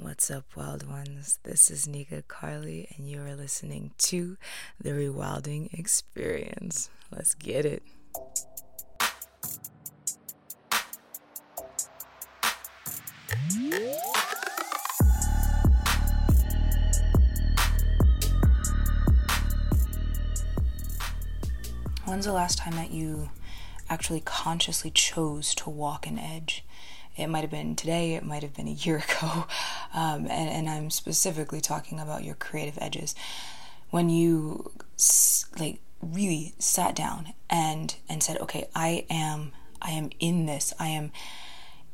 What's up, wild ones? This is Nikka Karli, and you are listening to The Rewilding Experience. Let's get it. When's the last time that you actually consciously chose to walk an edge? It might have been today, it might have been a year ago, um, and, and I'm specifically talking about your creative edges. When you like really sat down and and said, "Okay, I am I am in this. I am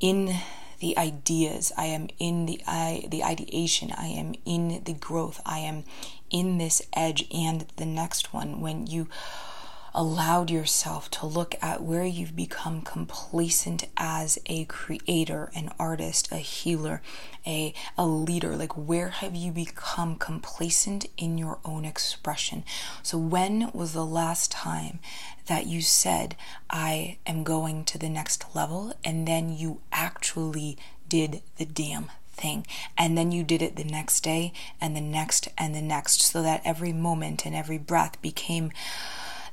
in the ideas. I am in the I the ideation. I am in the growth. I am in this edge and the next one." When you allowed yourself to look at where you've become complacent as a creator, an artist, a healer, a, a leader. Like, where have you become complacent in your own expression? So, when was the last time that you said, I am going to the next level, and then you actually did the damn thing. And then you did it the next day and the next and the next, so that every moment and every breath became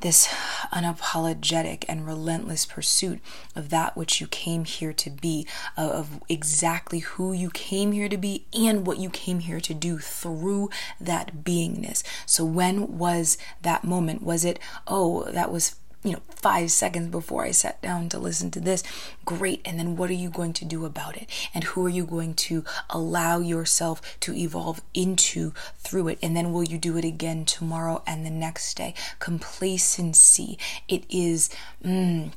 this unapologetic and relentless pursuit of that which you came here to be, of exactly who you came here to be and what you came here to do through that beingness. So, when was that moment? Was it, oh, that was you know, five seconds before I sat down to listen to this. Great. And then what are you going to do about it? And who are you going to allow yourself to evolve into through it? And then will you do it again tomorrow and the next day? Complacency. It is. Mm,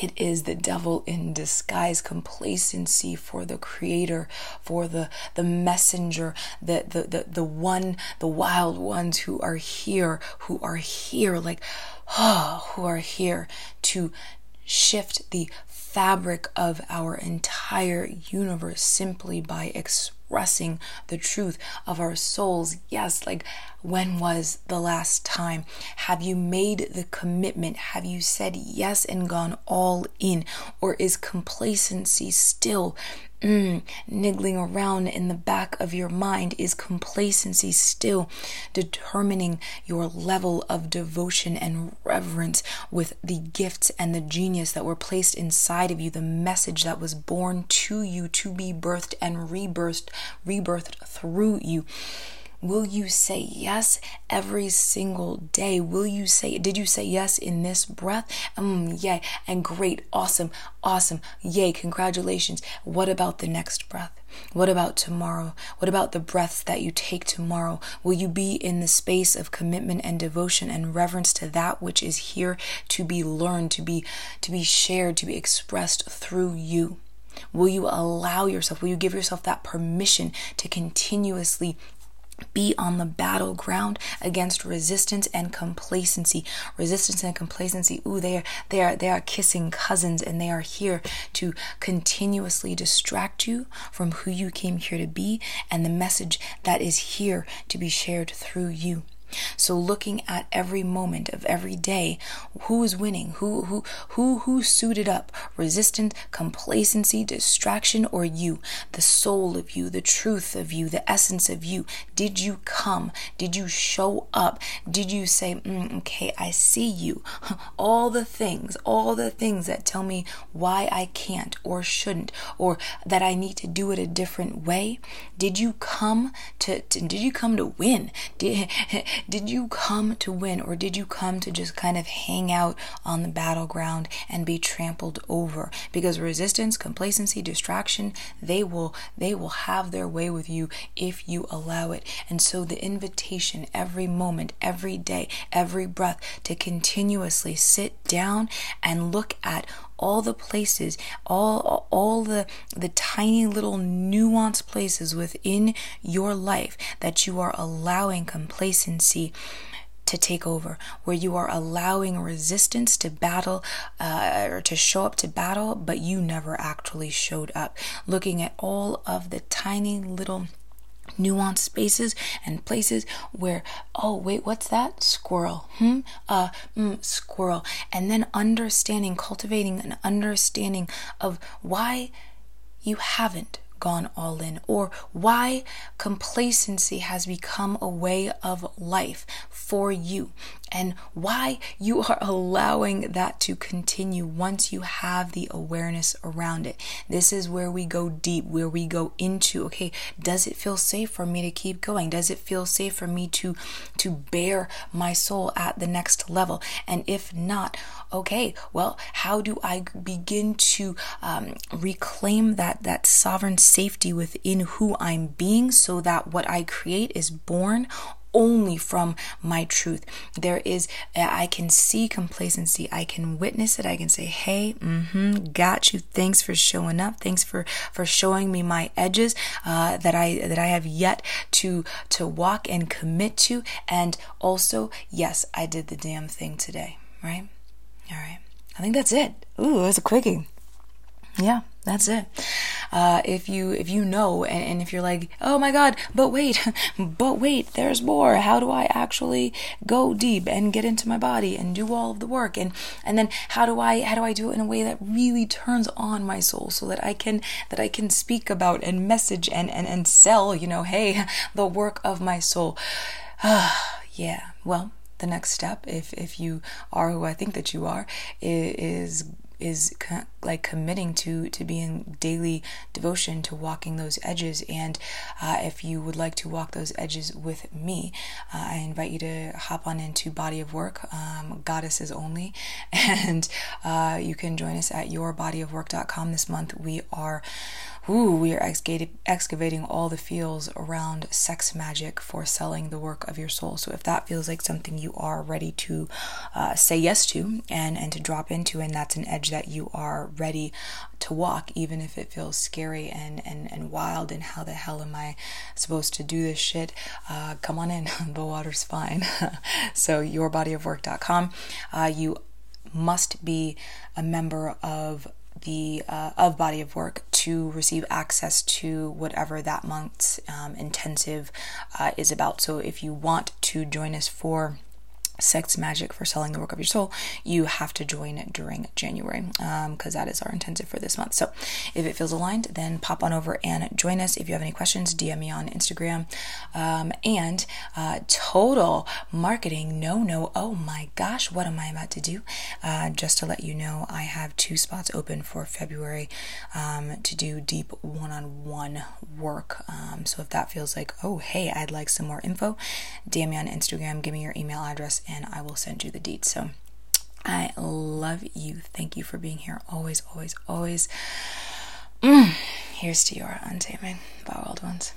it is the devil in disguise complacency for the creator for the the messenger the, the the the one the wild ones who are here who are here like oh, who are here to shift the fabric of our entire universe simply by expressing the truth of our souls. Yes, like when was the last time? Have you made the commitment? Have you said yes and gone all in? Or is complacency still mm, niggling around in the back of your mind? Is complacency still determining your level of devotion and reverence with the gifts and the genius that were placed inside of you, the message that was born to you to be birthed and rebirthed, rebirthed through you? Will you say yes every single day? Will you say, did you say yes in this breath? Um, yay. And great, awesome, awesome. Yay, congratulations. What about the next breath? What about tomorrow? What about the breaths that you take tomorrow? Will you be in the space of commitment and devotion and reverence to that which is here to be learned, to be to be shared, to be expressed through you? Will you allow yourself, will you give yourself that permission to continuously be on the battleground against resistance and complacency. Resistance and complacency, ooh, they are they are they are kissing cousins and they are here to continuously distract you from who you came here to be and the message that is here to be shared through you. So looking at every moment of every day, who is winning? Who who who who suited up? resistance, complacency, distraction, or you? The soul of you, the truth of you, the essence of you. Did you come? Did you show up? Did you say, mm, okay, I see you? All the things, all the things that tell me why I can't or shouldn't, or that I need to do it a different way. Did you come to, to did you come to win? Did did you come to win or did you come to just kind of hang out on the battleground and be trampled over? Because resistance, complacency, distraction, they will they will have their way with you if you allow it. And so the invitation every moment, every day, every breath to continuously sit down and look at all the places, all all the the tiny little nuanced places within your life that you are allowing complacency to take over, where you are allowing resistance to battle uh, or to show up to battle, but you never actually showed up. Looking at all of the tiny little nuanced spaces and places where oh wait what's that? Squirrel. Hmm? Uh mm, squirrel. And then understanding cultivating an understanding of why you haven't gone all in, or why complacency has become a way of life for you, and why you are allowing that to continue once you have the awareness around it. This is where we go deep, where we go into okay, does it feel safe for me to keep going? Does it feel safe for me to to bear my soul at the next level? And if not, okay, well, how do I begin to um, reclaim that that sovereign safety within who I'm being so that what I create is born only from my truth. There is, I can see complacency. I can witness it. I can say, "Hey, mm-hmm, got you. Thanks for showing up. Thanks for for showing me my edges uh, that I that I have yet to to walk and commit to." And also, yes, I did the damn thing today. Right? All right. I think that's it. Ooh, it was a quickie. Yeah, that's it. Uh, if you if you know and, and if you're like, oh my god, but wait, but wait, there's more. How do I actually go deep and get into my body and do all of the work and and then how do I how do I do it in a way that really turns on my soul so that I can that I can speak about and message and and, and sell, you know, hey, the work of my soul. yeah. Well, the next step, if if you are who I think that you are, is is co- like committing to to being daily devotion to walking those edges. And uh, if you would like to walk those edges with me uh, i invite you to hop on into body of work um, goddesses only. And uh, you can join us at yourbodyofwork.com this month we are Ooh, we are excavating all the fields around sex magic for selling the work of your soul. So if that feels like something you are ready to uh, say yes to and and to drop into, and that's an edge that you are ready to walk, even if it feels scary and and and wild, and how the hell am I supposed to do this shit? Uh, come on in, the water's fine. so yourbodyofwork.com. Uh, you must be a member of the uh, of body of work to receive access to whatever that month's um, intensive uh, is about. So if you want to join us for sex magic for selling the work of your soul, you have to join during January because um, that is our intensive for this month. So if it feels aligned, then pop on over and join us. If you have any questions, DM me on Instagram. Um, and uh, total marketing, no, no, oh my gosh, what am I about to do? Uh, just to let you know, I have two spots open for February um, to do deep one on one work. Um, so if that feels like, oh, hey, I'd like some more info, DM me on Instagram, give me your email address and I will send you the deeds. So I love you. Thank you for being here. Always, always, always. Mm. Here's to your untaming, wild ones.